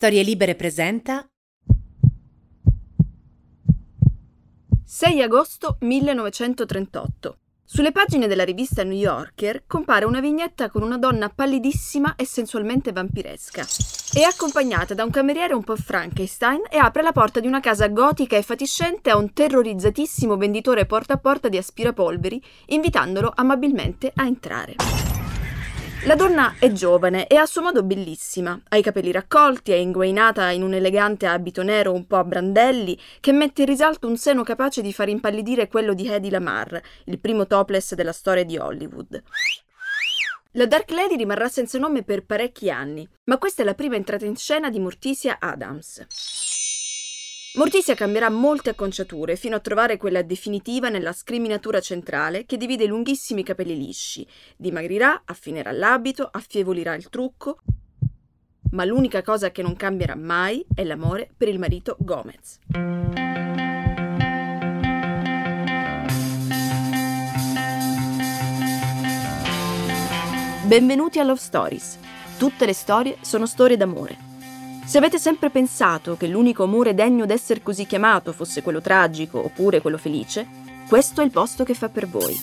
Storie Libere presenta 6 agosto 1938. Sulle pagine della rivista New Yorker compare una vignetta con una donna pallidissima e sensualmente vampiresca. È accompagnata da un cameriere un po' Frankenstein e apre la porta di una casa gotica e fatiscente a un terrorizzatissimo venditore porta a porta di aspirapolveri, invitandolo amabilmente a entrare. La donna è giovane e a suo modo bellissima. Ha i capelli raccolti, è inguainata in un elegante abito nero un po' a brandelli che mette in risalto un seno capace di far impallidire quello di Hedy Lamar, il primo topless della storia di Hollywood. La Dark Lady rimarrà senza nome per parecchi anni, ma questa è la prima entrata in scena di Morticia Adams. Morticia cambierà molte acconciature fino a trovare quella definitiva nella scriminatura centrale che divide i lunghissimi capelli lisci. Dimagrirà, affinerà l'abito, affievolirà il trucco. Ma l'unica cosa che non cambierà mai è l'amore per il marito Gomez. Benvenuti a Love Stories. Tutte le storie sono storie d'amore. Se avete sempre pensato che l'unico amore degno d'essere così chiamato fosse quello tragico oppure quello felice, questo è il posto che fa per voi.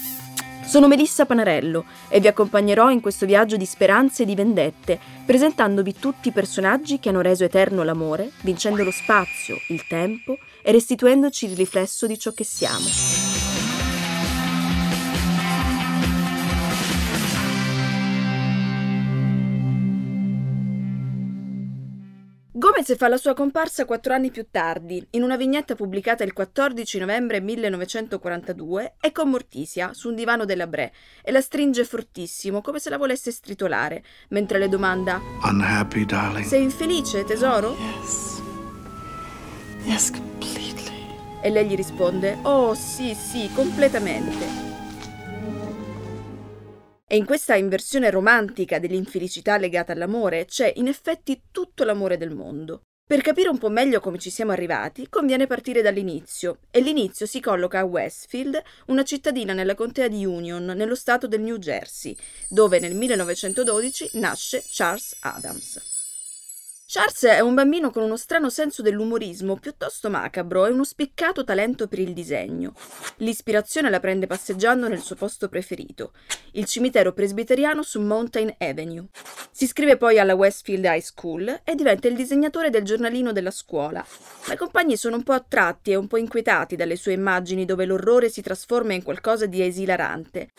Sono Melissa Panarello e vi accompagnerò in questo viaggio di speranze e di vendette, presentandovi tutti i personaggi che hanno reso eterno l'amore, vincendo lo spazio, il tempo e restituendoci il riflesso di ciò che siamo. Gomez fa la sua comparsa quattro anni più tardi, in una vignetta pubblicata il 14 novembre 1942, è con Mortisia su un divano della Bre e la stringe fortissimo, come se la volesse stritolare, mentre le domanda: Unhappy, darling. Sei infelice, tesoro? Yes. Yes, completely. E lei gli risponde: Oh, sì, sì, completamente. E in questa inversione romantica dell'infelicità legata all'amore c'è in effetti tutto l'amore del mondo. Per capire un po' meglio come ci siamo arrivati, conviene partire dall'inizio, e l'inizio si colloca a Westfield, una cittadina nella contea di Union, nello stato del New Jersey, dove nel 1912 nasce Charles Adams. Charles è un bambino con uno strano senso dell'umorismo piuttosto macabro e uno spiccato talento per il disegno. L'ispirazione la prende passeggiando nel suo posto preferito, il cimitero presbiteriano su Mountain Avenue. Si iscrive poi alla Westfield High School e diventa il disegnatore del giornalino della scuola. Ma i compagni sono un po' attratti e un po' inquietati dalle sue immagini dove l'orrore si trasforma in qualcosa di esilarante.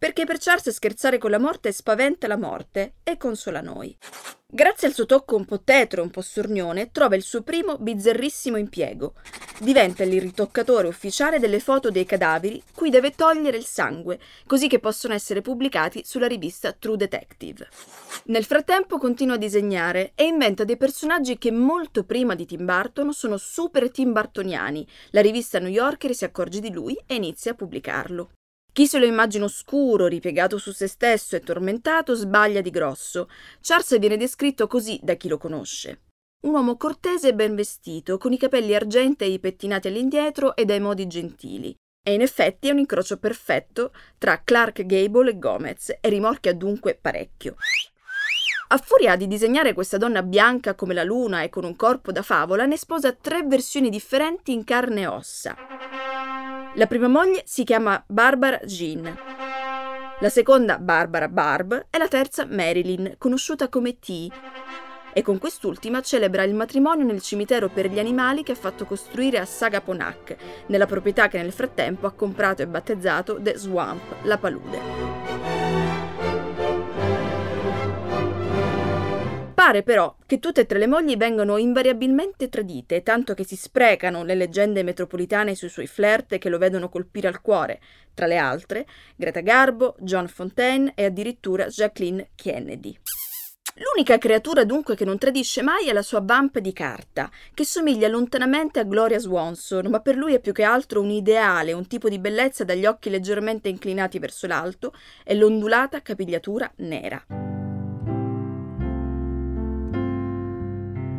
Perché per Charles scherzare con la morte spaventa la morte e consola noi. Grazie al suo tocco un po' tetro, un po' sornione, trova il suo primo bizzarrissimo impiego. Diventa il ritoccatore ufficiale delle foto dei cadaveri cui deve togliere il sangue, così che possono essere pubblicati sulla rivista True Detective. Nel frattempo continua a disegnare e inventa dei personaggi che molto prima di Tim Burton sono super Tim Burtoniani. La rivista New Yorker si accorge di lui e inizia a pubblicarlo. Chi se lo immagina oscuro, ripiegato su se stesso e tormentato, sbaglia di grosso. Charles viene descritto così da chi lo conosce. Un uomo cortese e ben vestito, con i capelli argentei pettinati all'indietro e dai modi gentili. E in effetti è un incrocio perfetto tra Clark Gable e Gomez e rimorchia dunque parecchio. A furia di disegnare questa donna bianca come la luna e con un corpo da favola, ne sposa tre versioni differenti in carne e ossa. La prima moglie si chiama Barbara Jean. La seconda Barbara Barb e la terza Marilyn, conosciuta come T. E con quest'ultima celebra il matrimonio nel cimitero per gli animali che ha fatto costruire a Sagaponack, nella proprietà che nel frattempo ha comprato e battezzato The Swamp, la palude. Pare però che tutte e tre le mogli vengano invariabilmente tradite, tanto che si sprecano le leggende metropolitane sui suoi flirt che lo vedono colpire al cuore, tra le altre Greta Garbo, John Fontaine e addirittura Jacqueline Kennedy. L'unica creatura dunque che non tradisce mai è la sua vamp di carta, che somiglia lontanamente a Gloria Swanson, ma per lui è più che altro un ideale, un tipo di bellezza dagli occhi leggermente inclinati verso l'alto e l'ondulata capigliatura nera.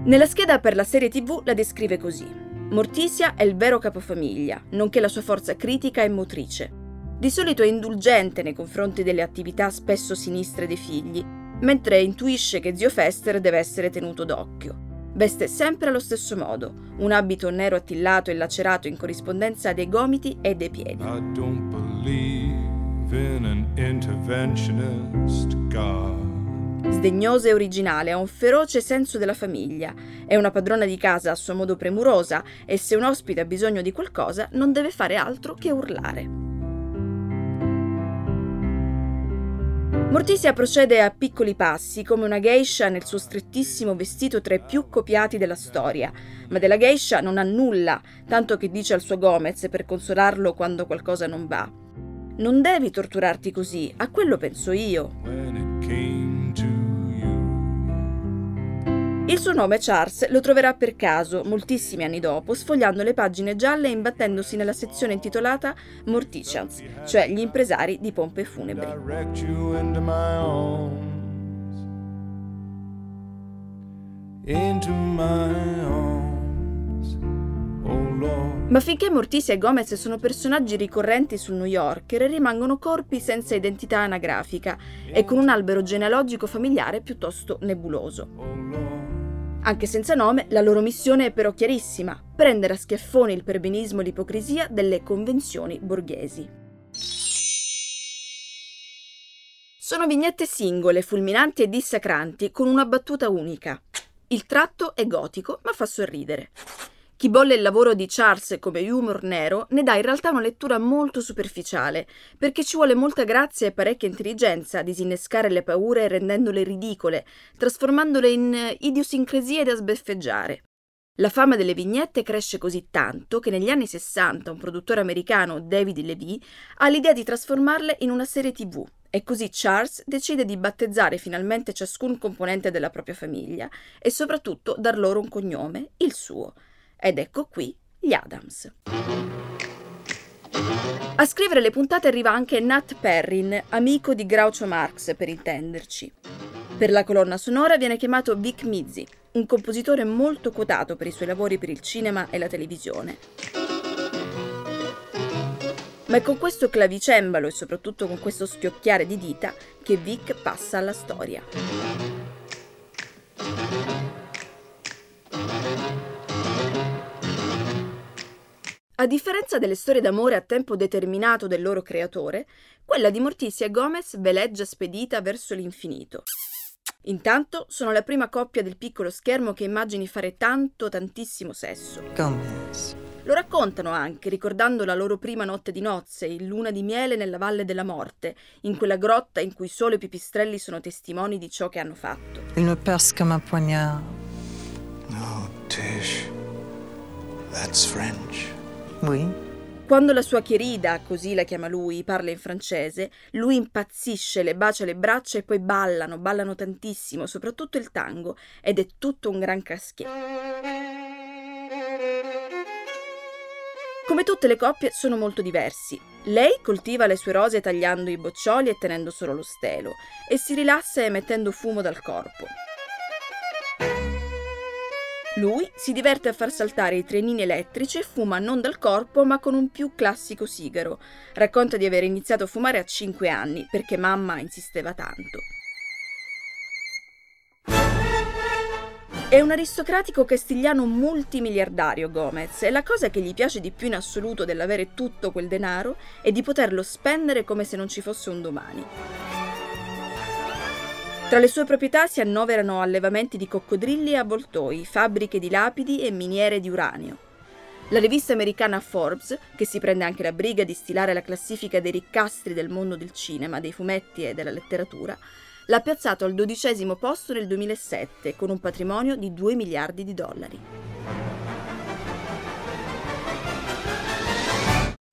Nella scheda per la serie TV la descrive così. Morticia è il vero capofamiglia, nonché la sua forza critica e motrice. Di solito è indulgente nei confronti delle attività spesso sinistre dei figli, mentre intuisce che zio Fester deve essere tenuto d'occhio. Veste sempre allo stesso modo, un abito nero attillato e lacerato in corrispondenza dei gomiti e dei piedi. I don't believe in an interventionist God. Sdegnosa e originale, ha un feroce senso della famiglia, è una padrona di casa a suo modo premurosa e se un ospite ha bisogno di qualcosa non deve fare altro che urlare. Morticia procede a piccoli passi, come una geisha nel suo strettissimo vestito tra i più copiati della storia, ma della geisha non ha nulla, tanto che dice al suo Gomez per consolarlo quando qualcosa non va. Non devi torturarti così, a quello penso io. Il suo nome Charles lo troverà per caso, moltissimi anni dopo, sfogliando le pagine gialle e imbattendosi nella sezione intitolata Morticians, cioè gli impresari di pompe funebri. into my arms. Oh Lord. Ma finché Morticia e Gomez sono personaggi ricorrenti sul New Yorker, rimangono corpi senza identità anagrafica e con un albero genealogico familiare piuttosto nebuloso. Oh. Anche senza nome, la loro missione è però chiarissima: prendere a schiaffoni il perbenismo e l'ipocrisia delle convenzioni borghesi. Sono vignette singole, fulminanti e dissacranti, con una battuta unica. Il tratto è gotico, ma fa sorridere. Chi bolle il lavoro di Charles come humor nero ne dà in realtà una lettura molto superficiale, perché ci vuole molta grazia e parecchia intelligenza a disinnescare le paure rendendole ridicole, trasformandole in idiosincrasie da sbeffeggiare. La fama delle vignette cresce così tanto che negli anni 60 un produttore americano, David Levy, ha l'idea di trasformarle in una serie TV e così Charles decide di battezzare finalmente ciascun componente della propria famiglia e soprattutto dar loro un cognome, il suo. Ed ecco qui gli Adams. A scrivere le puntate arriva anche Nat Perrin, amico di Groucho Marx per intenderci. Per la colonna sonora viene chiamato Vic Mizzi, un compositore molto quotato per i suoi lavori per il cinema e la televisione. Ma è con questo clavicembalo e soprattutto con questo schiocchiare di dita che Vic passa alla storia. A differenza delle storie d'amore a tempo determinato del loro creatore, quella di Morticia e Gomez veleggia spedita verso l'infinito. Intanto sono la prima coppia del piccolo schermo che immagini fare tanto, tantissimo sesso. Gomez. Lo raccontano anche, ricordando la loro prima notte di nozze, in luna di miele nella Valle della Morte, in quella grotta in cui solo i pipistrelli sono testimoni di ciò che hanno fatto. Il me perce comme un poignard. Oh, Tish. That's French. Oui. Quando la sua Chierida, così la chiama lui, parla in francese, lui impazzisce, le bacia le braccia e poi ballano, ballano tantissimo, soprattutto il tango, ed è tutto un gran caschier. Come tutte le coppie sono molto diversi. Lei coltiva le sue rose tagliando i boccioli e tenendo solo lo stelo, e si rilassa emettendo fumo dal corpo. Lui si diverte a far saltare i trenini elettrici e fuma non dal corpo ma con un più classico sigaro. Racconta di aver iniziato a fumare a 5 anni perché mamma insisteva tanto. È un aristocratico castigliano multimiliardario Gomez e la cosa che gli piace di più in assoluto dell'avere tutto quel denaro è di poterlo spendere come se non ci fosse un domani. Tra le sue proprietà si annoverano allevamenti di coccodrilli e avvoltoi, fabbriche di lapidi e miniere di uranio. La rivista americana Forbes, che si prende anche la briga di stilare la classifica dei riccastri del mondo del cinema, dei fumetti e della letteratura, l'ha piazzato al dodicesimo posto nel 2007 con un patrimonio di 2 miliardi di dollari.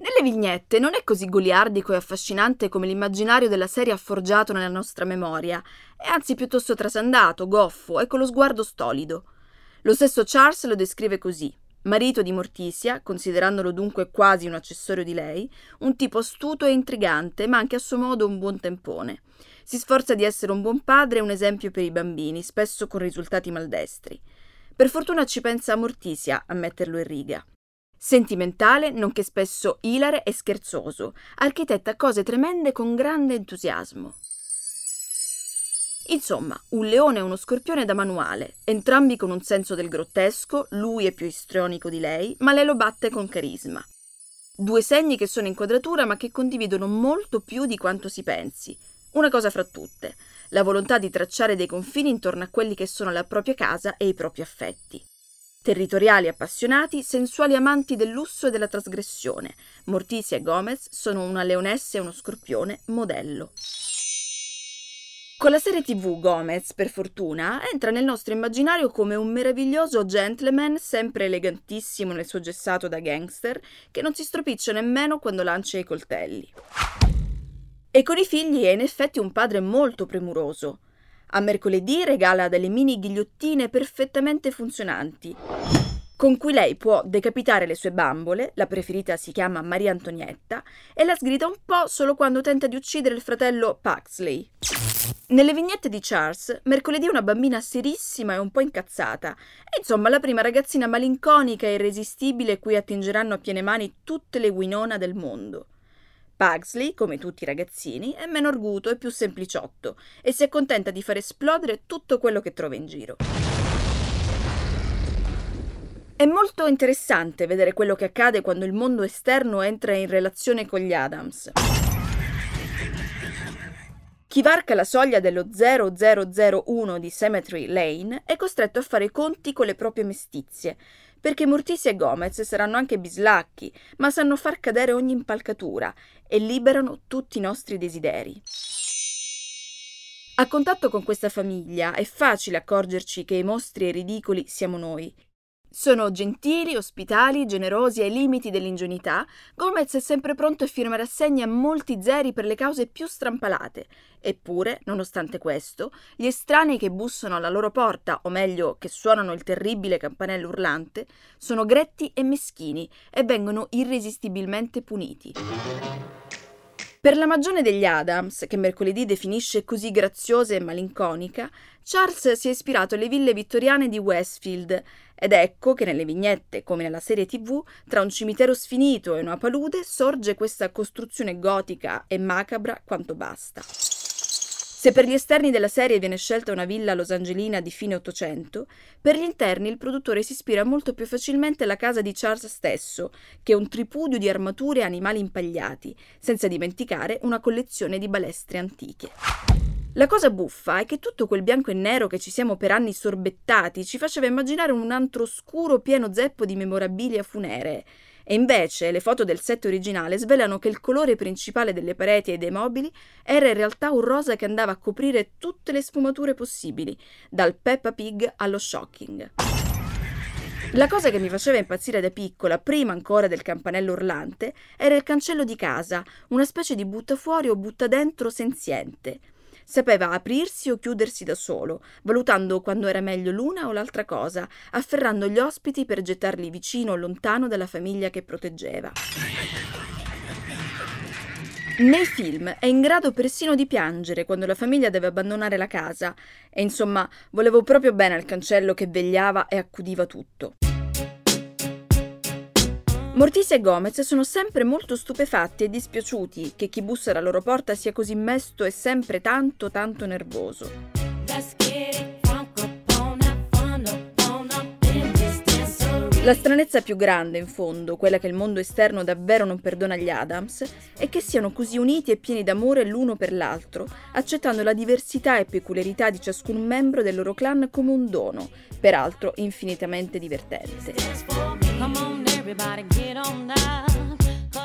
Nelle vignette non è così goliardico e affascinante come l'immaginario della serie ha forgiato nella nostra memoria, è anzi piuttosto trasandato, goffo e con lo sguardo stolido. Lo stesso Charles lo descrive così. Marito di Morticia, considerandolo dunque quasi un accessorio di lei, un tipo astuto e intrigante, ma anche a suo modo un buon tempone. Si sforza di essere un buon padre e un esempio per i bambini, spesso con risultati maldestri. Per fortuna ci pensa Morticia a metterlo in riga. Sentimentale, nonché spesso ilare e scherzoso, architetta cose tremende con grande entusiasmo. Insomma, un leone e uno scorpione da manuale, entrambi con un senso del grottesco, lui è più istrionico di lei, ma lei lo batte con carisma. Due segni che sono in quadratura ma che condividono molto più di quanto si pensi. Una cosa fra tutte, la volontà di tracciare dei confini intorno a quelli che sono la propria casa e i propri affetti. Territoriali appassionati, sensuali amanti del lusso e della trasgressione, Morticia e Gomez sono una leonessa e uno scorpione modello. Con la serie tv Gomez, per fortuna, entra nel nostro immaginario come un meraviglioso gentleman sempre elegantissimo nel suo gessato da gangster, che non si stropiccia nemmeno quando lancia i coltelli. E con i figli è in effetti un padre molto premuroso. A mercoledì regala delle mini ghigliottine perfettamente funzionanti, con cui lei può decapitare le sue bambole, la preferita si chiama Maria Antonietta, e la sgrida un po' solo quando tenta di uccidere il fratello Paxley. Nelle vignette di Charles, mercoledì è una bambina serissima e un po' incazzata, e insomma la prima ragazzina malinconica e irresistibile cui attingeranno a piene mani tutte le Winona del mondo. Pugsley, come tutti i ragazzini, è meno arguto e più sempliciotto e si accontenta di far esplodere tutto quello che trova in giro. È molto interessante vedere quello che accade quando il mondo esterno entra in relazione con gli Adams. Chi varca la soglia dello 0001 di Cemetery Lane è costretto a fare conti con le proprie mestizie, perché Morticia e Gomez saranno anche bislacchi, ma sanno far cadere ogni impalcatura e liberano tutti i nostri desideri. A contatto con questa famiglia è facile accorgerci che i mostri e ridicoli siamo noi, sono gentili, ospitali, generosi ai limiti dell'ingenuità. Gomez è sempre pronto a firmare assegni a molti zeri per le cause più strampalate. Eppure, nonostante questo, gli estranei che bussano alla loro porta, o meglio, che suonano il terribile campanello urlante, sono gretti e meschini e vengono irresistibilmente puniti. Per la magione degli Adams, che mercoledì definisce così graziosa e malinconica, Charles si è ispirato alle ville vittoriane di Westfield ed ecco che nelle vignette, come nella serie tv, tra un cimitero sfinito e una palude sorge questa costruzione gotica e macabra quanto basta. Se per gli esterni della serie viene scelta una villa losangelina di fine Ottocento, per gli interni il produttore si ispira molto più facilmente alla casa di Charles stesso, che è un tripudio di armature e animali impagliati, senza dimenticare una collezione di balestre antiche. La cosa buffa è che tutto quel bianco e nero che ci siamo per anni sorbettati ci faceva immaginare un antro scuro pieno zeppo di memorabilia funeree, e invece le foto del set originale svelano che il colore principale delle pareti e dei mobili era in realtà un rosa che andava a coprire tutte le sfumature possibili, dal Peppa Pig allo Shocking. La cosa che mi faceva impazzire da piccola, prima ancora del campanello urlante, era il cancello di casa, una specie di buttafuori o butta dentro senziente. Sapeva aprirsi o chiudersi da solo, valutando quando era meglio l'una o l'altra cosa, afferrando gli ospiti per gettarli vicino o lontano dalla famiglia che proteggeva. Nei film è in grado persino di piangere quando la famiglia deve abbandonare la casa e insomma volevo proprio bene al cancello che vegliava e accudiva tutto. Morticia e Gomez sono sempre molto stupefatti e dispiaciuti che chi bussa alla loro porta sia così mesto e sempre tanto tanto nervoso. La stranezza più grande, in fondo, quella che il mondo esterno davvero non perdona agli Adams, è che siano così uniti e pieni d'amore l'uno per l'altro, accettando la diversità e peculiarità di ciascun membro del loro clan come un dono, peraltro infinitamente divertente.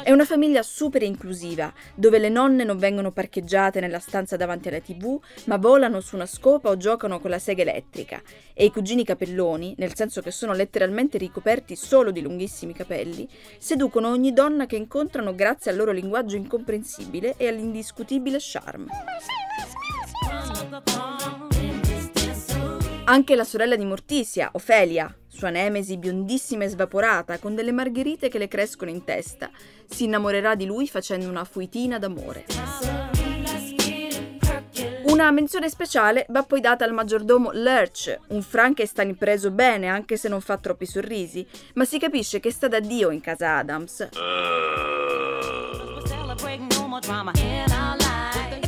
È una famiglia super inclusiva, dove le nonne non vengono parcheggiate nella stanza davanti alla tv, ma volano su una scopa o giocano con la sega elettrica, e i cugini capelloni, nel senso che sono letteralmente ricoperti solo di lunghissimi capelli, seducono ogni donna che incontrano grazie al loro linguaggio incomprensibile e all'indiscutibile charme. Anche la sorella di Morticia, Ofelia, sua nemesi biondissima e svaporata, con delle margherite che le crescono in testa, si innamorerà di lui facendo una fuitina d'amore. Una menzione speciale va poi data al maggiordomo Lurch, un Frankenstein preso bene anche se non fa troppi sorrisi, ma si capisce che sta da Dio in casa Adams. E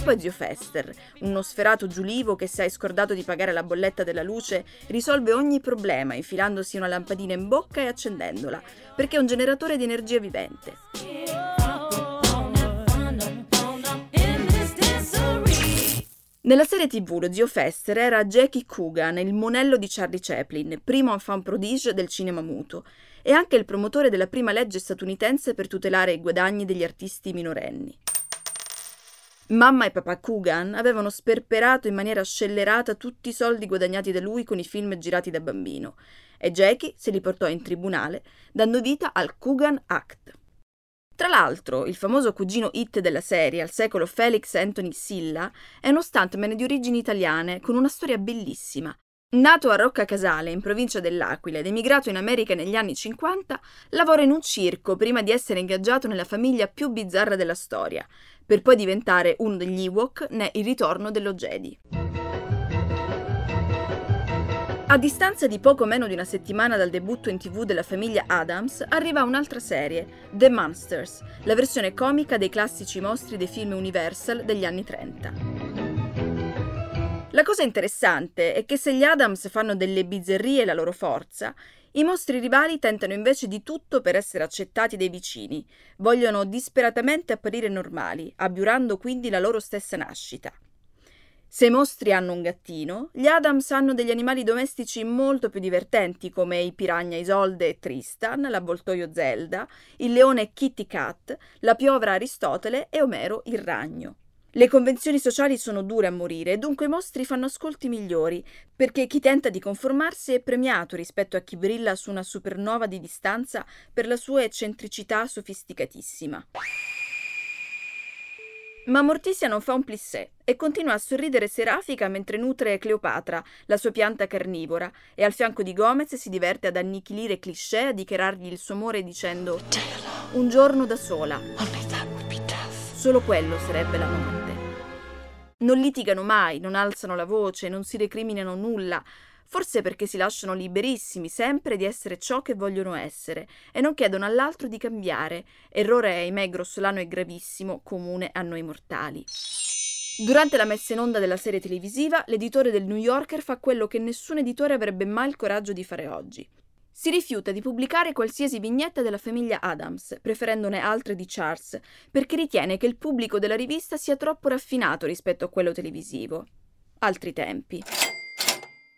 poi zio Fester, uno sferato giulivo che se hai scordato di pagare la bolletta della luce risolve ogni problema infilandosi una lampadina in bocca e accendendola, perché è un generatore di energia vivente. Nella serie tv lo zio Fester era Jackie Coogan, il monello di Charlie Chaplin, primo enfant prodige del cinema muto, e anche il promotore della prima legge statunitense per tutelare i guadagni degli artisti minorenni. Mamma e papà Coogan avevano sperperato in maniera scellerata tutti i soldi guadagnati da lui con i film girati da bambino, e Jackie se li portò in tribunale, dando vita al Coogan Act. Tra l'altro, il famoso cugino hit della serie, al secolo Felix Anthony Silla, è uno stuntman di origini italiane con una storia bellissima. Nato a Rocca Casale, in provincia dell'Aquila, ed emigrato in America negli anni 50, lavora in un circo prima di essere ingaggiato nella famiglia più bizzarra della storia, per poi diventare uno degli Ewok ne Il ritorno dello Jedi. A distanza di poco meno di una settimana dal debutto in tv della famiglia Adams, arriva un'altra serie, The Monsters, la versione comica dei classici mostri dei film Universal degli anni 30. La cosa interessante è che se gli Adams fanno delle bizzarrie la loro forza, i mostri rivali tentano invece di tutto per essere accettati dai vicini, vogliono disperatamente apparire normali, abiurando quindi la loro stessa nascita. Se i mostri hanno un gattino, gli Adams hanno degli animali domestici molto più divertenti come i piragna Isolde e Tristan, l'avvoltoio Zelda, il leone Kitty Cat, la piovra Aristotele e Omero il ragno. Le convenzioni sociali sono dure a morire e dunque i mostri fanno ascolti migliori, perché chi tenta di conformarsi è premiato rispetto a chi brilla su una supernova di distanza per la sua eccentricità sofisticatissima. Ma Morticia non fa un plissé e continua a sorridere serafica mentre nutre Cleopatra, la sua pianta carnivora, e al fianco di Gomez si diverte ad annichilire cliché, a dichiarargli il suo amore dicendo un giorno da sola. Solo quello sarebbe la morte. Non litigano mai, non alzano la voce, non si recriminano nulla, forse perché si lasciano liberissimi sempre di essere ciò che vogliono essere e non chiedono all'altro di cambiare, errore ahimè grossolano e gravissimo, comune a noi mortali. Durante la messa in onda della serie televisiva, l'editore del New Yorker fa quello che nessun editore avrebbe mai il coraggio di fare oggi. Si rifiuta di pubblicare qualsiasi vignetta della famiglia Adams, preferendone altre di Charles, perché ritiene che il pubblico della rivista sia troppo raffinato rispetto a quello televisivo. Altri tempi.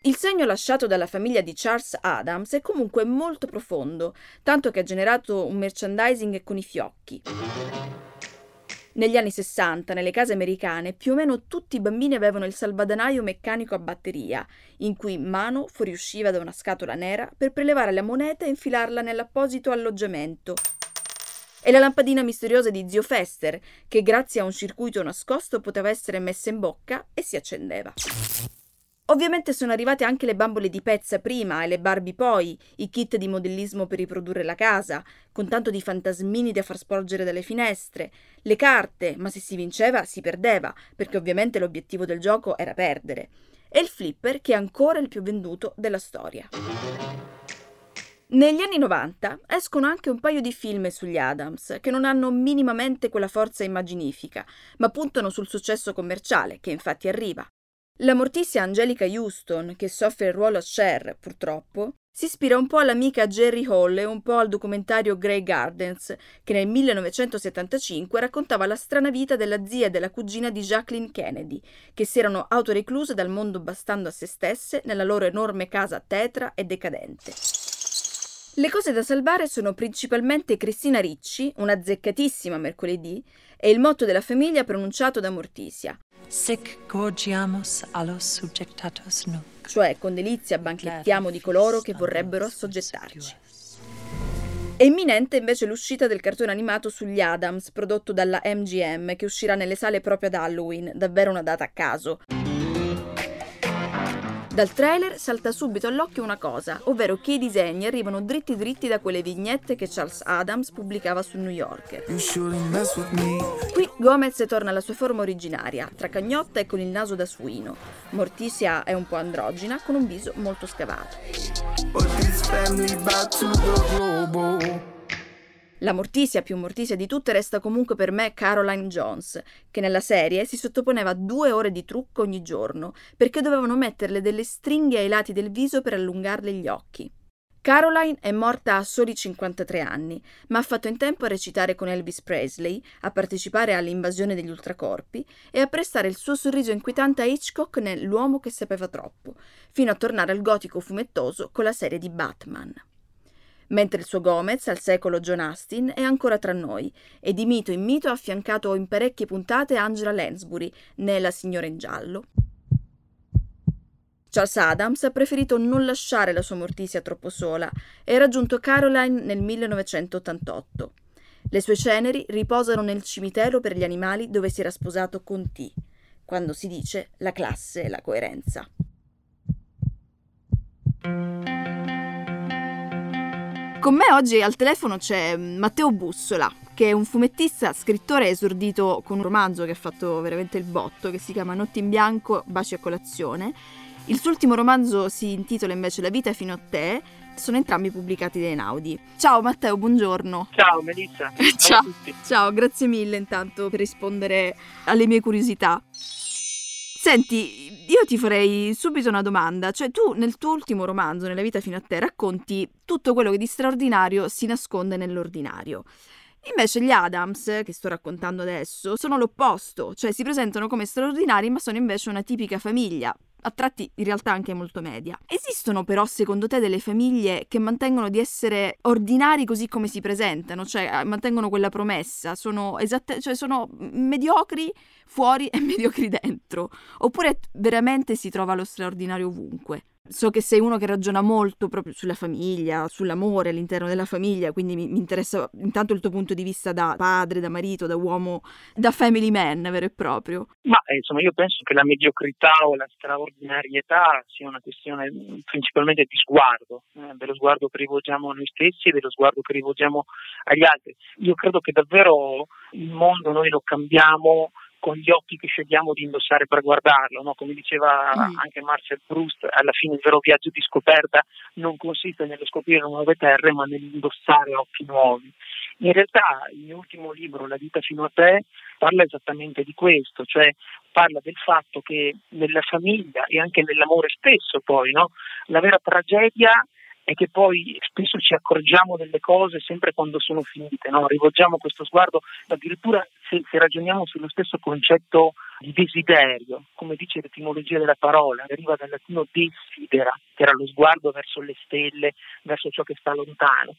Il segno lasciato dalla famiglia di Charles Adams è comunque molto profondo, tanto che ha generato un merchandising con i fiocchi. Negli anni 60, nelle case americane, più o meno tutti i bambini avevano il salvadanaio meccanico a batteria, in cui mano fuoriusciva da una scatola nera per prelevare la moneta e infilarla nell'apposito alloggiamento. E la lampadina misteriosa di zio Fester, che grazie a un circuito nascosto poteva essere messa in bocca e si accendeva. Ovviamente sono arrivate anche le bambole di pezza prima e le Barbie poi, i kit di modellismo per riprodurre la casa, con tanto di fantasmini da far sporgere dalle finestre, le carte, ma se si vinceva si perdeva, perché ovviamente l'obiettivo del gioco era perdere, e il flipper che è ancora il più venduto della storia. Negli anni 90 escono anche un paio di film sugli Adams che non hanno minimamente quella forza immaginifica, ma puntano sul successo commerciale, che infatti arriva. La mortizia Angelica Houston, che soffre il ruolo a Cher, purtroppo, si ispira un po' all'amica Jerry Hall e un po' al documentario Grey Gardens, che nel 1975 raccontava la strana vita della zia e della cugina di Jacqueline Kennedy, che si erano autorecluse dal mondo bastando a se stesse nella loro enorme casa tetra e decadente. Le cose da salvare sono principalmente Cristina Ricci, una zeccatissima mercoledì, e il motto della famiglia pronunciato da Mortisia, Sic gorgiamus allos subjectatus nunc. cioè con delizia banchettiamo di coloro che vorrebbero assoggettarci. È imminente invece l'uscita del cartone animato sugli Adams prodotto dalla MGM che uscirà nelle sale proprio ad Halloween, davvero una data a caso. Dal trailer salta subito all'occhio una cosa, ovvero che i disegni arrivano dritti dritti da quelle vignette che Charles Adams pubblicava su New Yorker. Qui Gomez torna alla sua forma originaria, tra cagnotta e con il naso da suino. Morticia è un po' androgina, con un viso molto scavato. La mortisia più mortisia di tutte resta comunque per me Caroline Jones, che nella serie si sottoponeva a due ore di trucco ogni giorno, perché dovevano metterle delle stringhe ai lati del viso per allungarle gli occhi. Caroline è morta a soli 53 anni, ma ha fatto in tempo a recitare con Elvis Presley, a partecipare all'invasione degli ultracorpi e a prestare il suo sorriso inquietante a Hitchcock nel L'uomo che sapeva troppo, fino a tornare al gotico fumettoso con la serie di Batman mentre il suo Gomez, al secolo John Astin, è ancora tra noi e di mito in mito ha affiancato in parecchie puntate Angela Lansbury nella Signora in giallo. Charles Adams ha preferito non lasciare la sua mortisia troppo sola e ha raggiunto Caroline nel 1988. Le sue ceneri riposano nel cimitero per gli animali dove si era sposato con T, quando si dice la classe e la coerenza. Con me oggi al telefono c'è Matteo Bussola, che è un fumettista, scrittore esordito con un romanzo che ha fatto veramente il botto, che si chiama Notti in bianco, baci a colazione. Il suo ultimo romanzo si intitola invece La vita fino a te, sono entrambi pubblicati da Enaudi. Ciao Matteo, buongiorno. Ciao Melissa. Ciao. Ciao, grazie mille intanto per rispondere alle mie curiosità. Senti, io ti farei subito una domanda, cioè tu nel tuo ultimo romanzo, Nella vita fino a te, racconti tutto quello che di straordinario si nasconde nell'ordinario. Invece gli Adams, che sto raccontando adesso, sono l'opposto, cioè si presentano come straordinari ma sono invece una tipica famiglia, a tratti in realtà anche molto media. Esistono però secondo te delle famiglie che mantengono di essere ordinari così come si presentano, cioè eh, mantengono quella promessa, sono, esatte, cioè sono mediocri fuori e mediocri dentro, oppure veramente si trova lo straordinario ovunque? So che sei uno che ragiona molto proprio sulla famiglia, sull'amore all'interno della famiglia, quindi mi, mi, interessa intanto il tuo punto di vista da padre, da marito, da uomo, da family man vero e proprio. Ma eh, insomma io penso che la mediocrità o la straordinarietà sia una questione principalmente di sguardo, eh, dello sguardo che rivolgiamo a noi stessi e dello sguardo che rivolgiamo agli altri. Io credo che davvero il mondo noi lo cambiamo con gli occhi che scegliamo di indossare per guardarlo, no? come diceva mm. anche Marcel Proust, alla fine il vero viaggio di scoperta non consiste nello scoprire nuove terre ma nell'indossare occhi nuovi. In realtà il mio ultimo libro, La vita fino a te, parla esattamente di questo, cioè parla del fatto che nella famiglia e anche nell'amore stesso poi, no? la vera tragedia e che poi spesso ci accorgiamo delle cose sempre quando sono finite, no? rivolgiamo questo sguardo, addirittura se, se, ragioniamo sullo stesso concetto di desiderio, come dice l'etimologia della parola, deriva dal latino desidera, che era lo sguardo verso le stelle, verso ciò che sta lontano.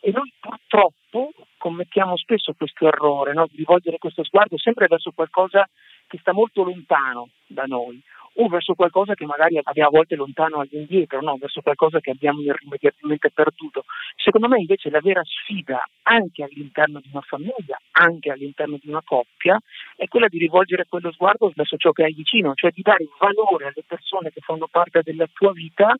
E noi purtroppo commettiamo spesso questo errore, no? di rivolgere questo sguardo sempre verso qualcosa che sta molto lontano da noi o verso qualcosa che magari abbiamo a volte lontano all'indietro, no? verso qualcosa che abbiamo irrimediabilmente perduto. Secondo me invece la vera sfida anche all'interno di una famiglia, anche all'interno di una coppia, è quella di rivolgere quello sguardo verso ciò che hai vicino, cioè di dare valore alle persone che fanno parte della tua vita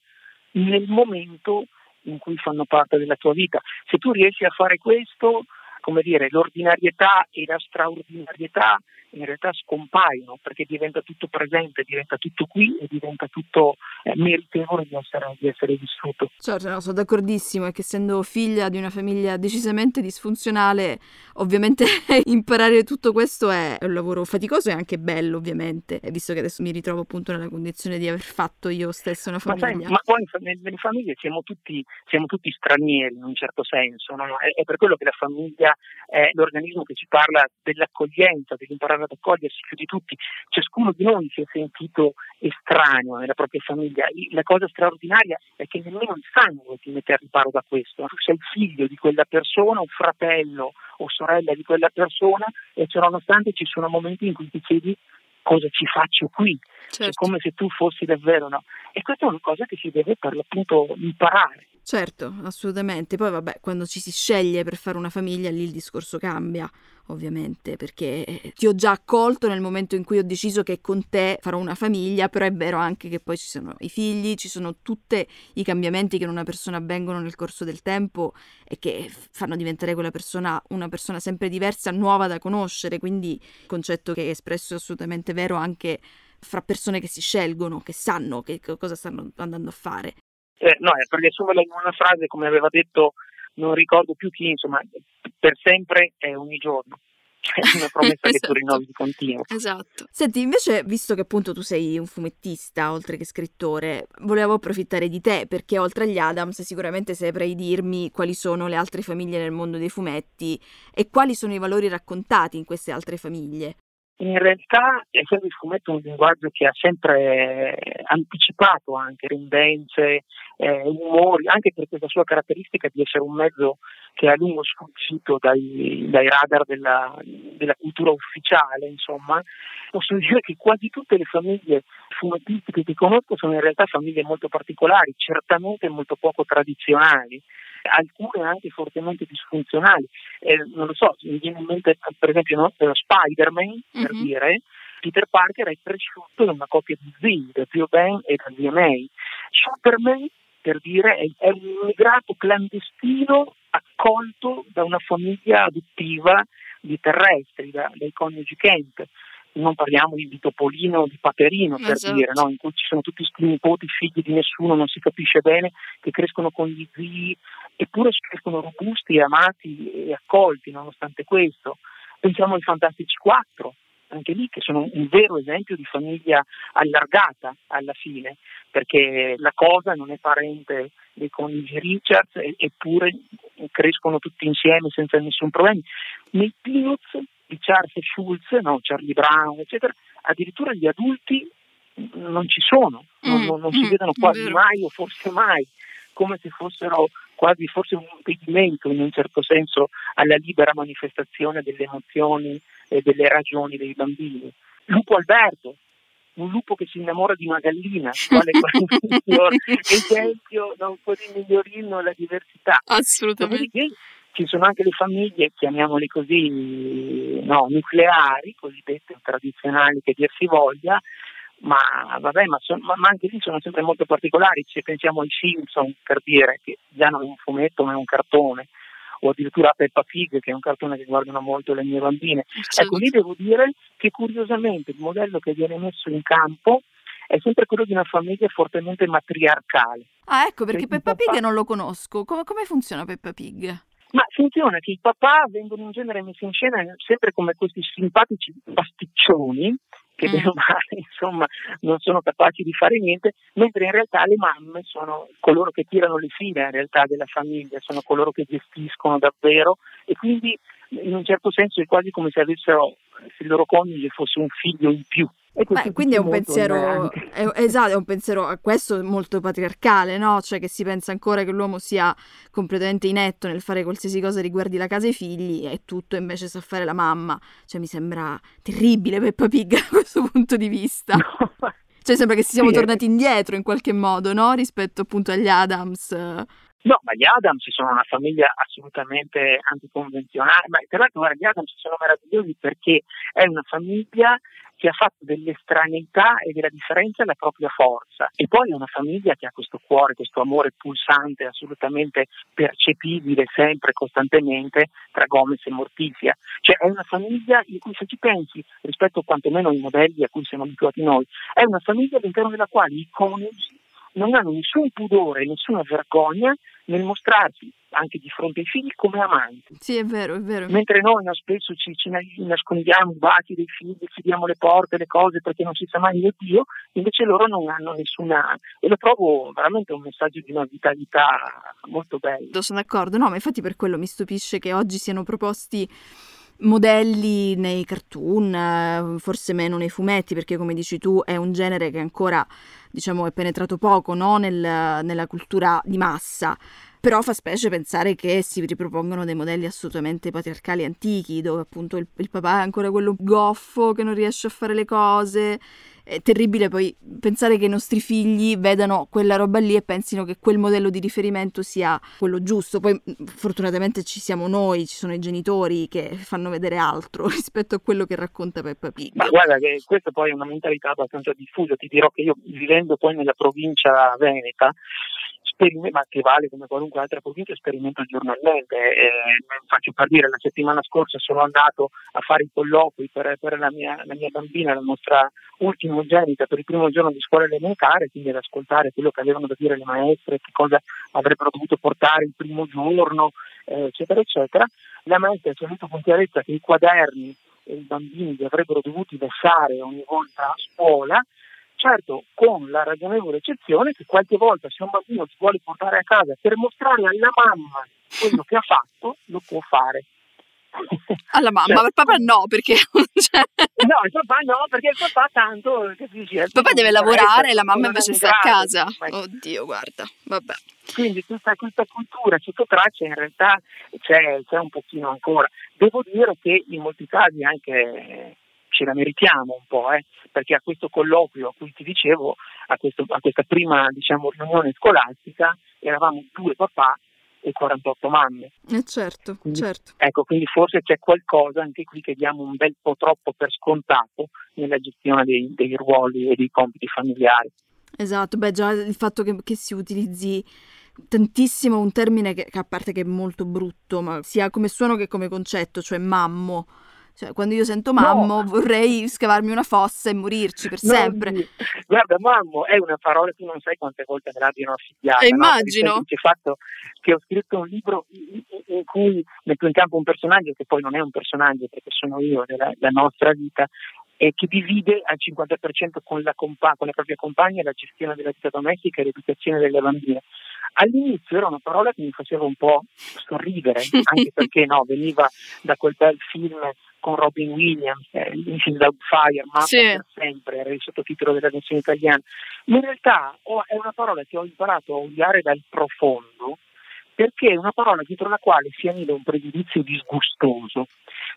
nel momento in cui fanno parte della tua vita. Se tu riesci a fare questo, come dire, l'ordinarietà e la straordinarietà in realtà scompaiono perché diventa tutto presente, diventa tutto qui e diventa tutto eh, meritevole di essere, di essere, vissuto. Certo, no, sono d'accordissimo, è che essendo figlia di una famiglia decisamente disfunzionale, ovviamente imparare tutto questo è un lavoro faticoso e anche bello, ovviamente, visto che adesso mi ritrovo appunto nella condizione di aver fatto io stessa una famiglia. Ma, sai, ma poi nelle famiglie siamo tutti, siamo tutti, stranieri in un certo senso, no? è, è per quello che la famiglia è l'organismo che ci parla dell'accoglienza, dell'imparare ad accogliersi più di tutti. Ciascuno di noi si è sentito estraneo nella propria famiglia. La cosa straordinaria è che nemmeno il sangue ti mette a riparo da questo. Tu sei figlio di quella persona, un fratello o sorella di quella persona e ciò nonostante ci sono momenti in cui ti chiedi cosa ci faccio qui, certo. come se tu fossi davvero no. E questa è una cosa che si deve per l'appunto imparare. Certo, assolutamente. Poi vabbè, quando ci si sceglie per fare una famiglia, lì il discorso cambia, ovviamente, perché eh, ti ho già accolto nel momento in cui ho deciso che con te farò una famiglia, però è vero anche che poi ci sono i figli, ci sono tutti i cambiamenti che in una persona avvengono nel corso del tempo e che fanno diventare quella persona una persona sempre diversa, nuova da conoscere, quindi concetto che hai espresso è assolutamente vero anche fra persone che si scelgono, che sanno che cosa stanno andando a fare. Eh, no, per riassumerla in una frase, come aveva detto non ricordo più chi, insomma, per sempre è ogni giorno è una promessa esatto. che tu rinnovi di continuo. Esatto. Senti, invece, visto che appunto tu sei un fumettista oltre che scrittore, volevo approfittare di te perché oltre agli Adams sicuramente saprai dirmi quali sono le altre famiglie nel mondo dei fumetti e quali sono i valori raccontati in queste altre famiglie. In realtà, essendo il fumetto un linguaggio che ha sempre anticipato anche rendenze, eh, umori, anche per questa sua caratteristica di essere un mezzo che è a lungo sfuggito dai, dai radar della, della, cultura ufficiale, insomma, posso dire che quasi tutte le famiglie fumettistiche che conosco sono in realtà famiglie molto particolari, certamente molto poco tradizionali alcune anche fortemente disfunzionali. Eh, non lo so, mi viene in mente per esempio no, Spider-Man, per mm-hmm. dire, Peter Parker è cresciuto da una coppia di zii, da zio Ben e da zia May. Superman per dire, è, è un immigrato clandestino accolto da una famiglia adottiva di terrestri, da, dai coniugi Kent. Non parliamo di, di Topolino o di Paperino, per esatto. dire, no? in cui ci sono tutti questi nipoti, figli di nessuno, non si capisce bene, che crescono con gli zii, eppure crescono robusti, amati e accolti nonostante questo. Pensiamo ai Fantastici 4, anche lì che sono un vero esempio di famiglia allargata alla fine, perché la cosa non è parente dei coniugi Richards, eppure crescono tutti insieme senza nessun problema. Nei Peanuts di Charles Schulz, no, Charlie Brown, eccetera, addirittura gli adulti non ci sono, non, non, non si mm, vedono quasi mai o forse mai, come se fossero quasi forse un impedimento in un certo senso alla libera manifestazione delle emozioni e delle ragioni dei bambini. Lupo Alberto, un lupo che si innamora di una gallina, quale miglior esempio, non così migliorino la diversità. Assolutamente. Ci sono anche le famiglie, chiamiamole così, no, nucleari, cosiddette tradizionali che dir si voglia, ma vabbè, ma, son, ma, anche lì sono sempre molto particolari, se pensiamo ai Simpson per dire che già non è un fumetto ma è un cartone, o addirittura Peppa Pig che è un cartone che guardano molto le mie bambine. Certo. Ecco, lì devo dire che curiosamente il modello che viene messo in campo è sempre quello di una famiglia fortemente matriarcale. Ah, ecco, perché cioè, Peppa. Pig non lo conosco. Come, come funziona Peppa Pig? Ma funziona che i papà vengono in genere messi in scena sempre come questi simpatici pasticcioni che mm. bene male insomma non sono capaci di fare niente, mentre in realtà le mamme sono coloro che tirano le file in realtà della famiglia, sono coloro che gestiscono davvero e quindi in un certo senso è quasi come se avessero se il loro coniuge fosse un figlio in più. Beh, quindi è un pensiero, è, esatto, è un pensiero a questo molto patriarcale, no? Cioè che si pensa ancora che l'uomo sia completamente inetto nel fare qualsiasi cosa riguardi la casa e i figli e tutto invece sa fare la mamma. Cioè mi sembra terribile Peppa Pig da questo punto di vista. No. Cioè sembra che si siamo sì, tornati indietro in qualche modo, no? Rispetto appunto agli Adams. No, ma gli Adams sono una famiglia assolutamente anticonvenzionale, ma tra l'altro gli Adams sono meravigliosi perché è una famiglia che ha fatto dell'estraneità e della differenza la propria forza e poi è una famiglia che ha questo cuore, questo amore pulsante assolutamente percepibile sempre, costantemente tra Gomez e Morticia. Cioè è una famiglia in cui se ci pensi, rispetto quantomeno ai modelli a cui siamo abituati noi, è una famiglia all'interno della quale i coniugi non hanno nessun pudore, nessuna vergogna nel mostrarsi anche di fronte ai figli come amanti. Sì, è vero, è vero. Mentre noi no, spesso ci, ci nascondiamo i baci dei figli, chiudiamo le porte, le cose perché non si sa mai di Dio, invece loro non hanno nessuna... e lo trovo veramente un messaggio di una vitalità molto bello. Sono d'accordo, no, ma infatti per quello mi stupisce che oggi siano proposti modelli nei cartoon, forse meno nei fumetti, perché come dici tu è un genere che ancora diciamo è penetrato poco no? Nel, nella cultura di massa. Però fa specie pensare che si ripropongono dei modelli assolutamente patriarcali antichi, dove appunto il, il papà è ancora quello goffo che non riesce a fare le cose è terribile poi pensare che i nostri figli vedano quella roba lì e pensino che quel modello di riferimento sia quello giusto. Poi fortunatamente ci siamo noi, ci sono i genitori che fanno vedere altro rispetto a quello che racconta Peppa Pig. Ma guarda che questa poi è una mentalità abbastanza diffusa, ti dirò che io vivendo poi nella provincia veneta ma che vale come qualunque altra provincia, sperimento giornalmente. Eh, faccio per dire, la settimana scorsa sono andato a fare i colloqui per, per la, mia, la, mia, bambina, la nostra ultimogenita, per il primo giorno di scuola elementare, quindi ad ascoltare quello che avevano da dire le maestre, che cosa avrebbero dovuto portare il primo giorno, eh, eccetera, eccetera. La maestra ha detto con chiarezza che i quaderni i bambini li avrebbero dovuti lasciare ogni volta a scuola certo con la ragionevole eccezione che qualche volta se un bambino si vuole portare a casa per mostrare alla mamma quello che ha fatto, lo può fare. Alla mamma, cioè, ma il papà no, perché... Cioè... No, il papà no, perché il papà tanto... Capisci, il papà deve lavorare e la mamma invece sta a casa. Oddio, guarda, vabbè. Quindi tutta questa cultura sotto traccia in realtà c'è, c'è un pochino ancora. Devo dire che in molti casi anche ce la meritiamo un po', eh, perché a questo colloquio a cui ti dicevo, a, questo, a questa prima diciamo, riunione scolastica, eravamo due papà e 48 mamme. Eh certo, quindi, certo. Ecco, quindi forse c'è qualcosa anche qui che diamo un bel po' troppo per scontato nella gestione dei, dei ruoli e dei compiti familiari. Esatto, beh già il fatto che, che si utilizzi tantissimo un termine che, che, a parte che è molto brutto, ma sia come suono che come concetto, cioè mammo cioè, quando io sento mammo, no. vorrei scavarmi una fossa e morirci per no, sempre. Guarda, mammo è una parola che non sai quante volte me l'abbiano affibbiata. Eh, immagino. No? Il fatto che ho scritto un libro in cui metto in campo un personaggio che poi non è un personaggio perché sono io della, della nostra vita e che divide al 50% con la, compa- con la propria compagna la gestione della vita domestica e l'educazione delle bambine. All'inizio era una parola che mi faceva un po' sorridere, anche perché no, veniva da quel bel film con Robin Williams, eh, Mrs. Doubtfire, ma sì. per sempre, era il sottotitolo della versione italiana. Ma in realtà oh, è una parola che ho imparato a odiare dal profondo perché è una parola dietro la quale si annida un pregiudizio disgustoso,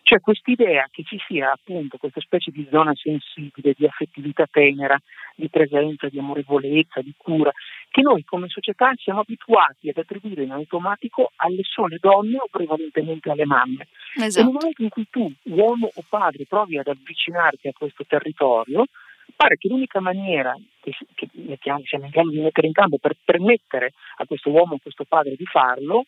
cioè quest'idea che ci sia appunto questa specie di zona sensibile, di affettività tenera, di presenza, di amorevolezza, di cura, che noi come società siamo abituati ad attribuire in automatico alle sole donne o prevalentemente alle mamme. Esatto. E nel momento in cui tu, uomo o padre, provi ad avvicinarti a questo territorio, pare che l'unica maniera che, che mettiamo, siamo in grado di mettere in campo per permettere a questo uomo, a questo padre di farlo,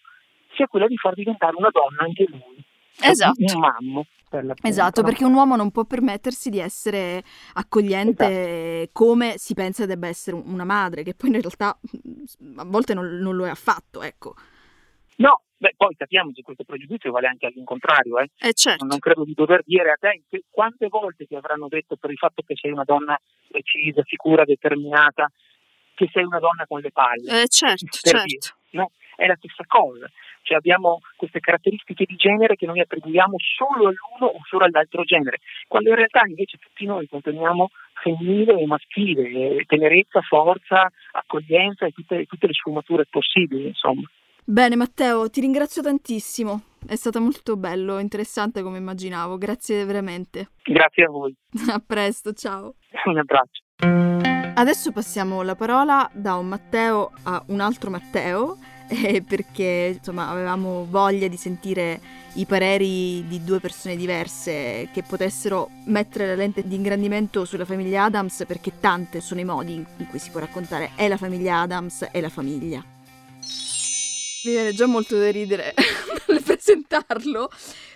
sia quella di far diventare una donna anche lui. Esatto. Un mammo. Per esatto, perché un uomo non può permettersi di essere accogliente esatto. come si pensa debba essere una madre, che poi in realtà a volte non, non lo è affatto, ecco. No, Beh, poi capiamo che questo pregiudizio vale anche all'incontrario. Eh? Eh certo. Non credo di dover dire a te quante volte ti avranno detto per il fatto che sei una donna precisa, sicura, determinata, che sei una donna con le palle. Eh certo, certo. no? È la stessa cosa. Cioè abbiamo queste caratteristiche di genere che noi attribuiamo solo all'uno o solo all'altro genere, quando in realtà invece tutti noi conteniamo femminile e maschile, tenerezza, forza, accoglienza e tutte, tutte le sfumature possibili, insomma. Bene Matteo, ti ringrazio tantissimo. È stato molto bello, interessante come immaginavo. Grazie veramente. Grazie a voi. A presto, ciao. Un abbraccio. Adesso passiamo la parola da un Matteo a un altro Matteo, eh, perché insomma avevamo voglia di sentire i pareri di due persone diverse che potessero mettere la lente di ingrandimento sulla famiglia Adams, perché tante sono i modi in cui si può raccontare è la famiglia Adams e la famiglia. Mi viene già molto da ridere nel presentarlo,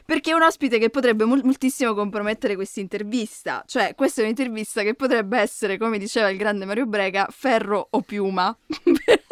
perché è un ospite che potrebbe mol- moltissimo compromettere questa intervista. Cioè, questa è un'intervista che potrebbe essere, come diceva il grande Mario Brega, ferro o piuma.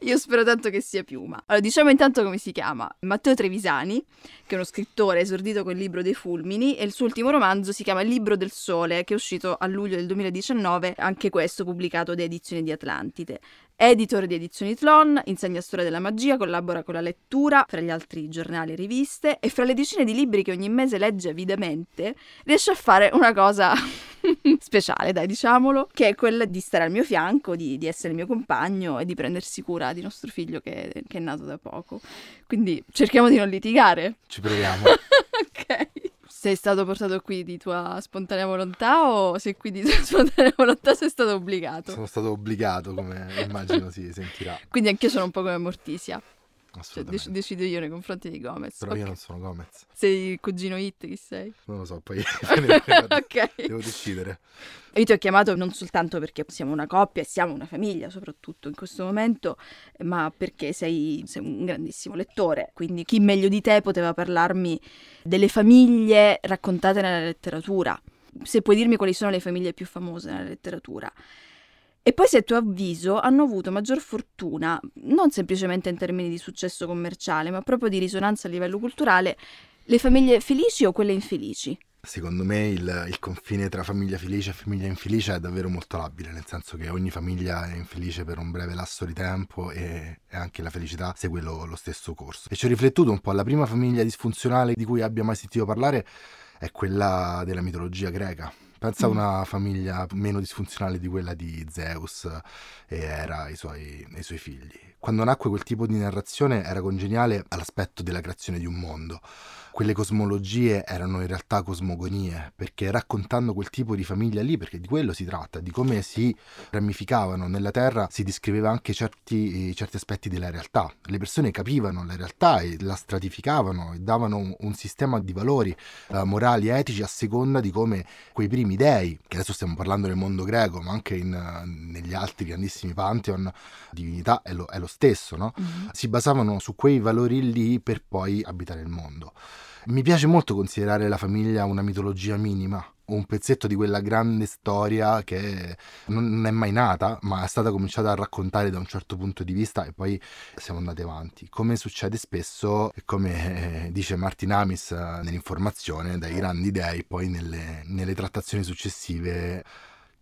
Io spero tanto che sia piuma. Allora, diciamo intanto come si chiama. Matteo Trevisani, che è uno scrittore esordito con il libro dei fulmini, e il suo ultimo romanzo si chiama Il libro del sole, che è uscito a luglio del 2019, anche questo pubblicato da Edizioni di Atlantide. Editore di Edizioni Tlon, insegna storia della magia, collabora con la lettura, fra gli altri giornali e riviste, e fra le decine di libri che ogni mese legge avidamente, riesce a fare una cosa speciale, dai, diciamolo, che è quella di stare al mio fianco, di, di, essere il mio compagno e di prendersi cura di nostro figlio che, che è nato da poco. Quindi cerchiamo di non litigare. Ci proviamo. ok. Sei stato portato qui di tua spontanea volontà o sei qui di tua spontanea volontà sei stato obbligato? Sono stato obbligato, come immagino si sentirà. Quindi anch'io sono un po' come Mortisia. Cioè, dec- decido io nei confronti di Gomez. Però Ok. io non sono Gomez. Sei il cugino Hit, chi sei? Non lo so, poi ok. devo decidere. Io ti ho chiamato non soltanto perché siamo una coppia e siamo una famiglia, soprattutto in questo momento, ma perché sei, sei un grandissimo lettore. Quindi chi meglio di te poteva parlarmi delle famiglie raccontate nella letteratura? Se puoi dirmi quali sono le famiglie più famose nella letteratura. E poi se a tuo avviso hanno avuto maggior fortuna, non semplicemente in termini di successo commerciale, ma proprio di risonanza a livello culturale, le famiglie felici o quelle infelici? Secondo me il, il confine tra famiglia felice e famiglia infelice è davvero molto labile, nel senso che ogni famiglia è infelice per un breve lasso di tempo e, e anche la felicità segue lo, lo stesso corso. E ci ho riflettuto un po', la prima famiglia disfunzionale di cui abbia mai sentito parlare è quella della mitologia greca. Pensa a Mm. una famiglia meno disfunzionale di quella di Zeus e Era e i suoi, i suoi figli. Quando nacque quel tipo di narrazione era congeniale all'aspetto della creazione di un mondo. Quelle cosmologie erano in realtà cosmogonie, perché raccontando quel tipo di famiglia lì, perché di quello si tratta, di come si ramificavano nella Terra, si descriveva anche certi, certi aspetti della realtà. Le persone capivano la realtà e la stratificavano e davano un, un sistema di valori eh, morali e etici a seconda di come quei primi dei, che adesso stiamo parlando del mondo greco, ma anche in, eh, negli altri grandissimi pantheon, divinità è lo, è lo stesso, no? si basavano su quei valori lì per poi abitare il mondo. Mi piace molto considerare la famiglia una mitologia minima, un pezzetto di quella grande storia che non è mai nata, ma è stata cominciata a raccontare da un certo punto di vista e poi siamo andati avanti. Come succede spesso, e come eh, dice Martin Amis eh, nell'informazione, dai grandi dei, poi nelle, nelle trattazioni successive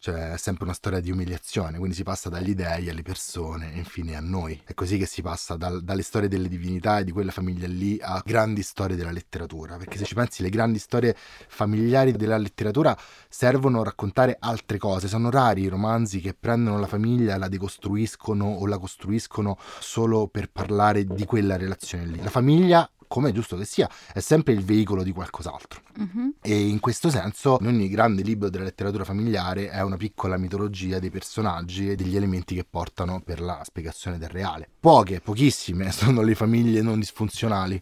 cioè è sempre una storia di umiliazione, quindi si passa dagli dei alle persone e infine a noi. È così che si passa dal- dalle storie delle divinità e di quella famiglia lì a grandi storie della letteratura, perché se ci pensi le grandi storie familiari della letteratura servono a raccontare altre cose, sono rari i romanzi che prendono la famiglia, la decostruiscono o la costruiscono solo per parlare di quella relazione lì. La famiglia come è giusto che sia, è sempre il veicolo di qualcos'altro. Mhm. E in questo senso, in ogni grande libro della letteratura familiare è una piccola mitologia dei personaggi e degli elementi che portano per la spiegazione del reale. Poche, pochissime sono le famiglie non disfunzionali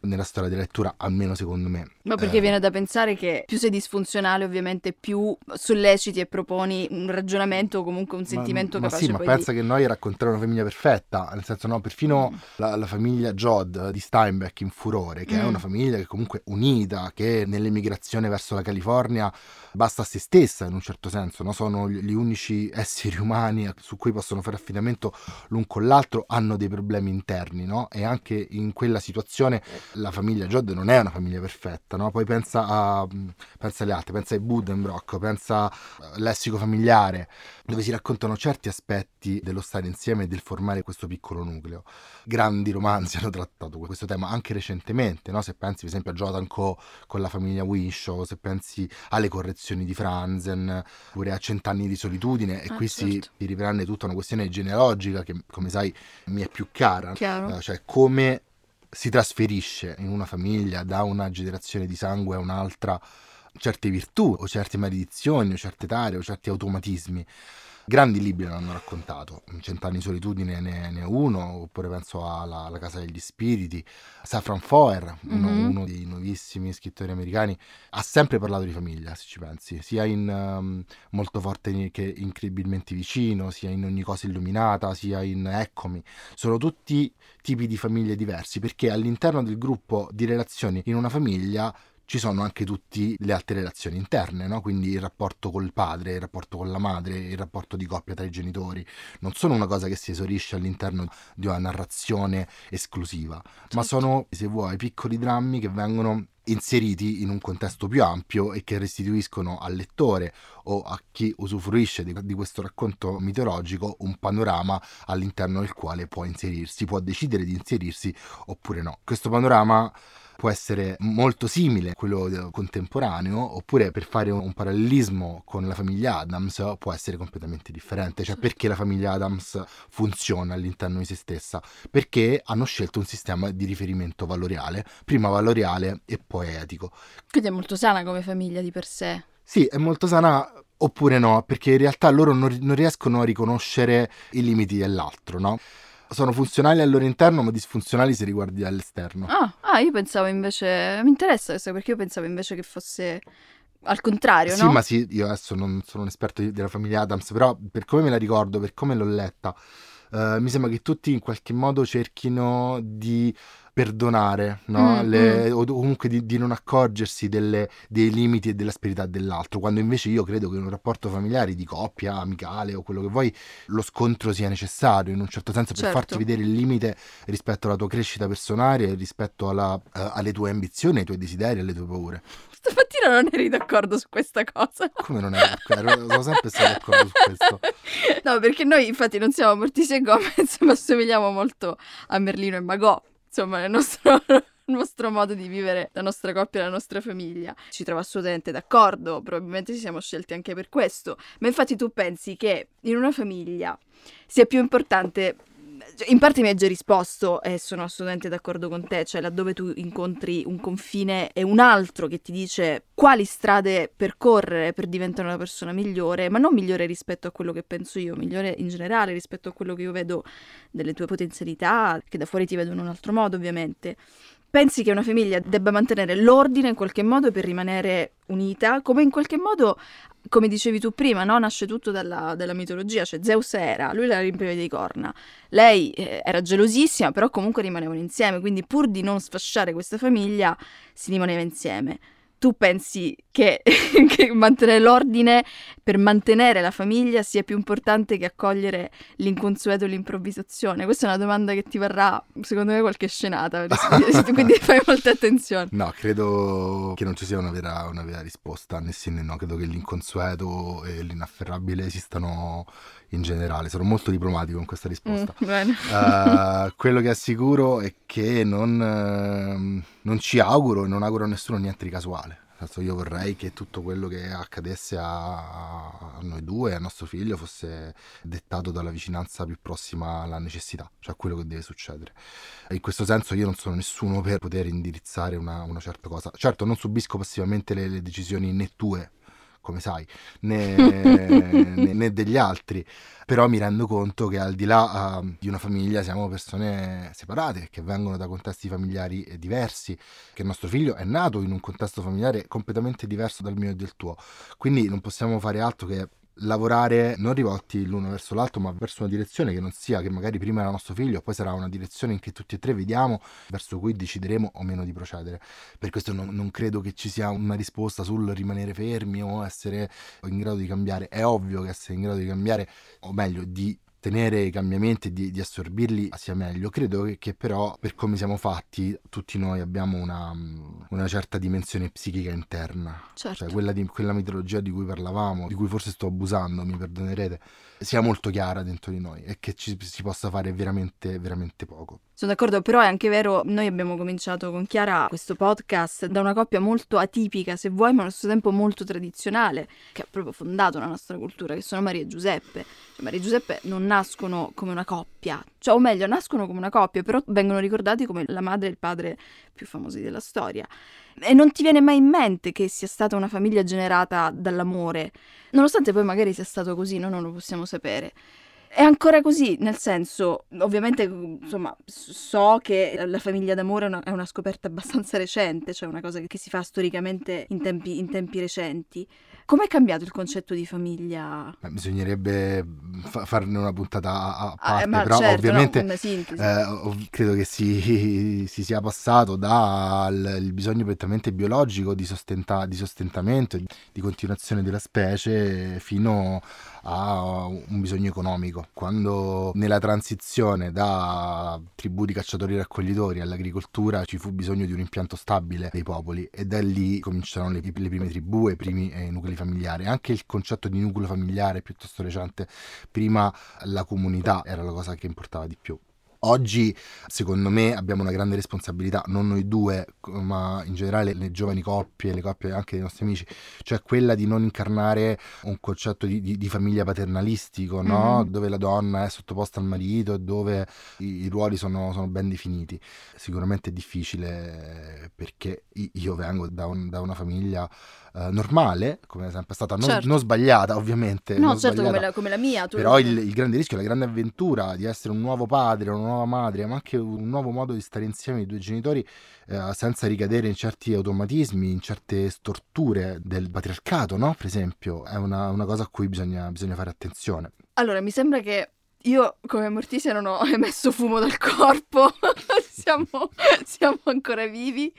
nella storia della lettura, almeno secondo me. Ma perché Eh, viene da pensare che più sei disfunzionale, ovviamente più solleciti e proponi un ragionamento o comunque un ma- sentimento ma, capace sì, ma pensa che noi raccontare una famiglia perfetta, nel senso no, perfino Mm. la, la famiglia Jod di Steinbeck in Furore, che è Mm. una famiglia che comunque unita, che nell'emigrazione verso la California basta a se stessa in un certo senso, no? sono gli, gli unici esseri umani su cui possono fare affidamento l'un con l'altro, hanno dei problemi interni no? e anche in quella situazione la famiglia Jod non è una famiglia perfetta, no? poi pensa, a, pensa alle altre, pensa ai Buddenbrock, pensa al lessico familiare, dove si raccontano certi aspetti dello stare insieme e del formare questo piccolo nucleo. Grandi romanzi hanno trattato questo tema anche recentemente, no? se pensi per esempio a Jonathan Coe con la famiglia Winshaw, se pensi alle correzioni di Franzen, oppure a Cent'anni di solitudine, e Ah, qui si, certo. si riprende tutta una questione genealogica che come sai mi è più cara, Chiaro. eh, cioè come si trasferisce in una famiglia da una generazione di sangue a un'altra certe virtù o certe maledizioni o certe tare o certi automatismi. Grandi libri l'hanno raccontato, Cent'anni di solitudine ne, ne è uno, oppure penso alla, alla Casa degli Spiriti, Safran Foer, uno, Mhm. uno dei nuovissimi scrittori americani, ha sempre parlato di famiglia, se ci pensi, sia in um, Molto forte che incredibilmente vicino, sia in Ogni cosa illuminata, sia in Eccomi, sono tutti tipi di famiglie diversi, perché all'interno del gruppo di relazioni in una famiglia ci sono anche tutte le altre relazioni interne, no? quindi il rapporto col padre, il rapporto con la madre, il rapporto di coppia tra i genitori, non sono una cosa che si esaurisce all'interno di una narrazione esclusiva, ma sono, se vuoi, piccoli drammi che vengono inseriti in un contesto più ampio e che restituiscono al lettore o a chi usufruisce di, di questo racconto mitologico un panorama all'interno del quale può inserirsi, può decidere di inserirsi oppure no. Questo panorama può essere molto simile a quello contemporaneo, oppure per fare un parallelismo con la famiglia Adams può essere completamente differente. Cioè, perché la famiglia Adams funziona all'interno di se stessa? Perché hanno scelto un sistema di riferimento valoriale, prima valoriale e poi etico. Quindi è molto sana come famiglia di per sé. Sì, è molto sana oppure no, perché in realtà loro non riescono a riconoscere i limiti dell'altro, no? Sono funzionali al loro interno, ma disfunzionali se riguardi all'esterno. Ah, ah, io pensavo invece. Mi interessa questo perché io pensavo invece che fosse al contrario, sì, no? ma sì, io adesso non sono un esperto della famiglia Adams, però per come me la ricordo, per come l'ho letta, eh, mi sembra che tutti in qualche modo cerchino di perdonare, no? Mm, Le- o comunque di, di non accorgersi delle- dei limiti e dell'asperità dell'altro, quando invece io credo che in un rapporto familiare di coppia, amicale o quello che vuoi, lo scontro sia necessario in un certo senso per Certo. farti vedere il limite rispetto alla tua crescita personale, rispetto alla- eh, alle tue ambizioni, ai tuoi desideri, alle tue paure. Stamattina non eri d'accordo su questa cosa. Come non ero d'accordo? Sono sempre stato d'accordo su questo. No, perché noi infatti non siamo Morticia e Gomez, ma assomigliamo molto a Merlino e Magò. Insomma, nel nostro, il nostro modo di vivere la nostra coppia la nostra famiglia. Ci trovo assolutamente d'accordo, probabilmente ci siamo scelti anche per questo. Ma infatti tu pensi che in una famiglia sia più importante... cioè, In parte mi hai già risposto e sono assolutamente d'accordo con te, cioè laddove tu incontri un confine e un altro che ti dice quali strade percorrere per diventare una persona migliore, ma non migliore rispetto a quello che penso io, migliore in generale rispetto a quello che io vedo delle tue potenzialità, che da fuori ti vedo in un altro modo ovviamente. Pensi che una famiglia debba mantenere l'ordine in qualche modo per rimanere unita, come in qualche modo, come dicevi tu prima, no? nasce tutto dalla, dalla mitologia, cioè Zeus era, lui la riempiva di corna, lei eh, era gelosissima, però comunque rimanevano insieme, quindi pur di non sfasciare questa famiglia si rimaneva insieme. Tu pensi che, che mantenere l'ordine per mantenere la famiglia sia più importante che accogliere l'inconsueto e l'improvvisazione? Questa è una domanda che ti varrà, secondo me, qualche scenata, quindi fai molta attenzione. No, credo che non ci sia una vera, una vera risposta né sì né no. Credo che l'inconsueto e l'inafferrabile esistano in generale. Sono molto diplomatico in questa risposta. Mm. Eh, quello che assicuro è che non, ehm, non ci auguro e non auguro a nessuno niente di casuale. Io vorrei che tutto quello che accadesse a, noi due, a nostro figlio, fosse dettato dalla vicinanza più prossima alla necessità, cioè a quello che deve succedere. In questo senso io non sono nessuno per poter indirizzare una, una certa cosa. Certo, non subisco passivamente le, le decisioni né tue, come sai, né, né- né degli altri, però mi rendo conto che al di là eh, di una famiglia siamo persone separate, che vengono da contesti familiari eh, diversi, che il nostro figlio è nato in un contesto familiare completamente diverso dal mio e del tuo, quindi non possiamo fare altro che lavorare non rivolti l'uno verso l'altro ma verso una direzione che non sia che magari prima era nostro figlio poi sarà una direzione in che tutti e tre vediamo verso cui decideremo o meno di procedere. Per questo non, non credo che ci sia una risposta sul rimanere fermi o essere in grado di cambiare. È ovvio che essere in grado di cambiare o meglio di tenere i cambiamenti e di, di assorbirli sia meglio. Credo che, che però per come siamo fatti tutti noi abbiamo una, una certa dimensione psichica interna, Certo. cioè quella, di, quella mitologia di cui parlavamo, di cui forse sto abusando, mi perdonerete, sia molto chiara dentro di noi e che ci si possa fare veramente, veramente poco. Sono d'accordo, però è anche vero, noi abbiamo cominciato con Chiara questo podcast da una coppia molto atipica, se vuoi, ma allo stesso tempo molto tradizionale, che ha proprio fondato la nostra cultura, che sono Maria e Giuseppe. Cioè, Maria e Giuseppe non nascono come una coppia, cioè, o meglio, nascono come una coppia, però vengono ricordati come la madre e il padre più famosi della storia. E non ti viene mai in mente che sia stata una famiglia generata dall'amore, nonostante poi magari sia stato così, noi non lo possiamo sapere. È ancora così, nel senso, ovviamente, insomma, so che la famiglia d'amore è una, è una scoperta abbastanza recente, cioè una cosa che, si fa storicamente in tempi, in tempi recenti. Com'è cambiato il concetto di famiglia? Beh, bisognerebbe fa- farne una puntata a, a Ah, parte, eh, ma però certo, ovviamente no? Eh, ov- credo che si, si sia passato dal bisogno prettamente biologico di, sostenta- di sostentamento di continuazione della specie fino a un bisogno economico. Quando nella transizione da tribù di cacciatori raccoglitori all'agricoltura ci fu bisogno di un impianto stabile dei popoli e da lì cominciarono le, le prime tribù e i primi eh, nuclei familiari. Anche il concetto di nucleo familiare è piuttosto recente. Prima la comunità era la cosa che importava di più. Oggi, secondo me, abbiamo una grande responsabilità, non noi due, ma in generale le giovani coppie, le coppie anche dei nostri amici, cioè quella di non incarnare un concetto di, di- di famiglia paternalistico, no? Mhm. Dove la donna è sottoposta al marito e dove i, i ruoli sono, sono ben definiti. Sicuramente è difficile perché io vengo da, un- da una famiglia uh, normale, come è sempre stata, non, Certo. non sbagliata ovviamente. No, certo, come la, come la mia. Però il, il grande rischio, la grande avventura di essere un nuovo padre, una nuova madre, ma anche un nuovo modo di stare insieme i due genitori eh, senza ricadere in certi automatismi, in certe storture del patriarcato, no? Per esempio, è una, una cosa a cui bisogna, bisogna fare attenzione. Allora, mi sembra che io, come Morticia, non ho emesso fumo dal corpo. siamo, siamo ancora vivi.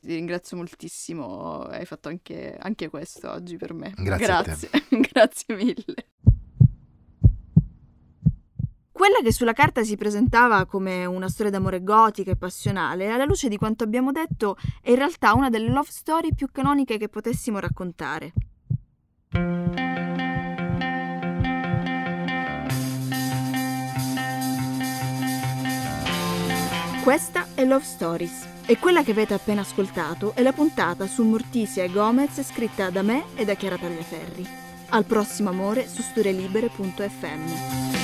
Ti ringrazio moltissimo. Hai fatto anche, anche questo oggi per me. Grazie. Grazie, Grazie mille. Quella che sulla carta si presentava come una storia d'amore gotica e passionale, alla luce di quanto abbiamo detto, è in realtà una delle love story più canoniche che potessimo raccontare. Questa è Love Stories e quella che avete appena ascoltato è la puntata su Mortisia e Gomez scritta da me e da Chiara Tagliaferri. Al prossimo amore su storielibere.fm.